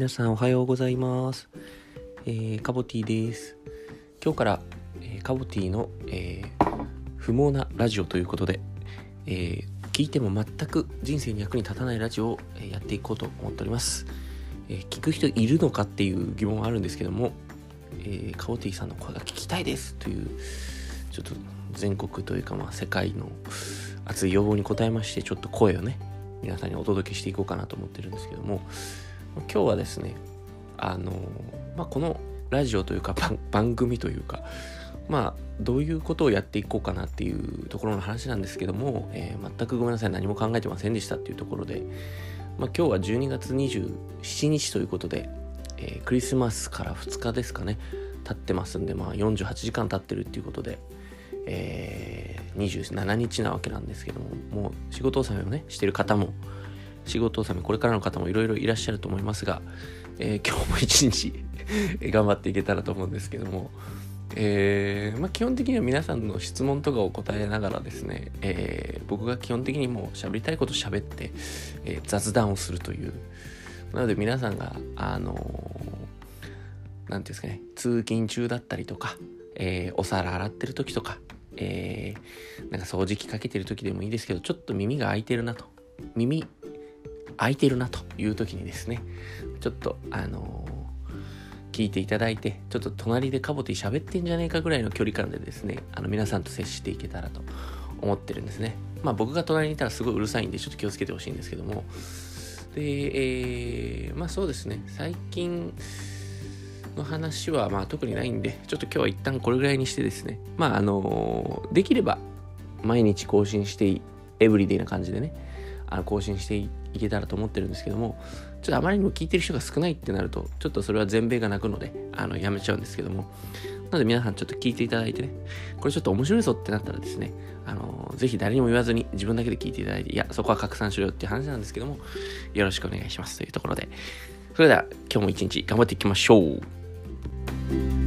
皆さんおはようございます。えー、カボティです。今日から、えーカボティの、えー不毛なラジオということで、え聞いても全く人生に役に立たないラジオを、やっていこうと思っております。え聞く人いるのかっていう疑問はあるんですけども、えカボティさんの声が聞きたいですというちょっと全国というかまあ世界の熱い要望に応えましてちょっと声をね皆さんにお届けしていこうかなと思ってるんですけども今日はですねあの、まあ、このラジオというか番組というかまあどういうことをやっていこうかなっていうところの話なんですけども、えー全くごめんなさい何も考えてませんでしたっていうところで、まあ、今日は12月27日ということで、えークリスマスから2日ですかね経ってますんで、まあ、48時間経ってるっていうことで、えー27日なわけなんですけどももう仕事納めをねしてる方も仕事納めこれからの方もいろいろいらっしゃると思いますが、えー 今日も一日頑張っていけたらと思うんですけども、えーまあ、基本的には皆さんの質問とかを答えながらですね、えー僕が基本的にもう喋りたいこと喋って、えー雑談をするという。なので皆さんがあのーていうんですかね通勤中だったりとか、えーお皿洗ってる時とか、えーなんか掃除機かけてる時でもいいですけどちょっと耳が開いてるなと。耳開いてるなという時にですねちょっとあの聞いていただいてちょっと隣でカボティ喋ってんじゃねえかぐらいの距離感でですねあの皆さんと接していけたらと思ってるんですね。まあ僕が隣にいたらすごいうるさいんでちょっと気をつけてほしいんですけども。でえーまあそうですね。最近の話はまあ特にないんでちょっと今日は一旦これぐらいにしてですね。まああのできれば毎日更新してエブリデイな感じでね。あの更新していけたらと思ってるんですけどもちょっとあまりにも聞いてる人が少ないってなるとちょっとそれは全米が泣くのであのやめちゃうんですけども。なので皆さんちょっと聞いていただいてねこれちょっと面白いぞってなったらですねあのぜひ誰にも言わずに自分だけで聞いていただいていやそこは拡散しろよっていう話なんですけどもよろしくお願いしますというところで。それでは今日も一日頑張っていきましょう。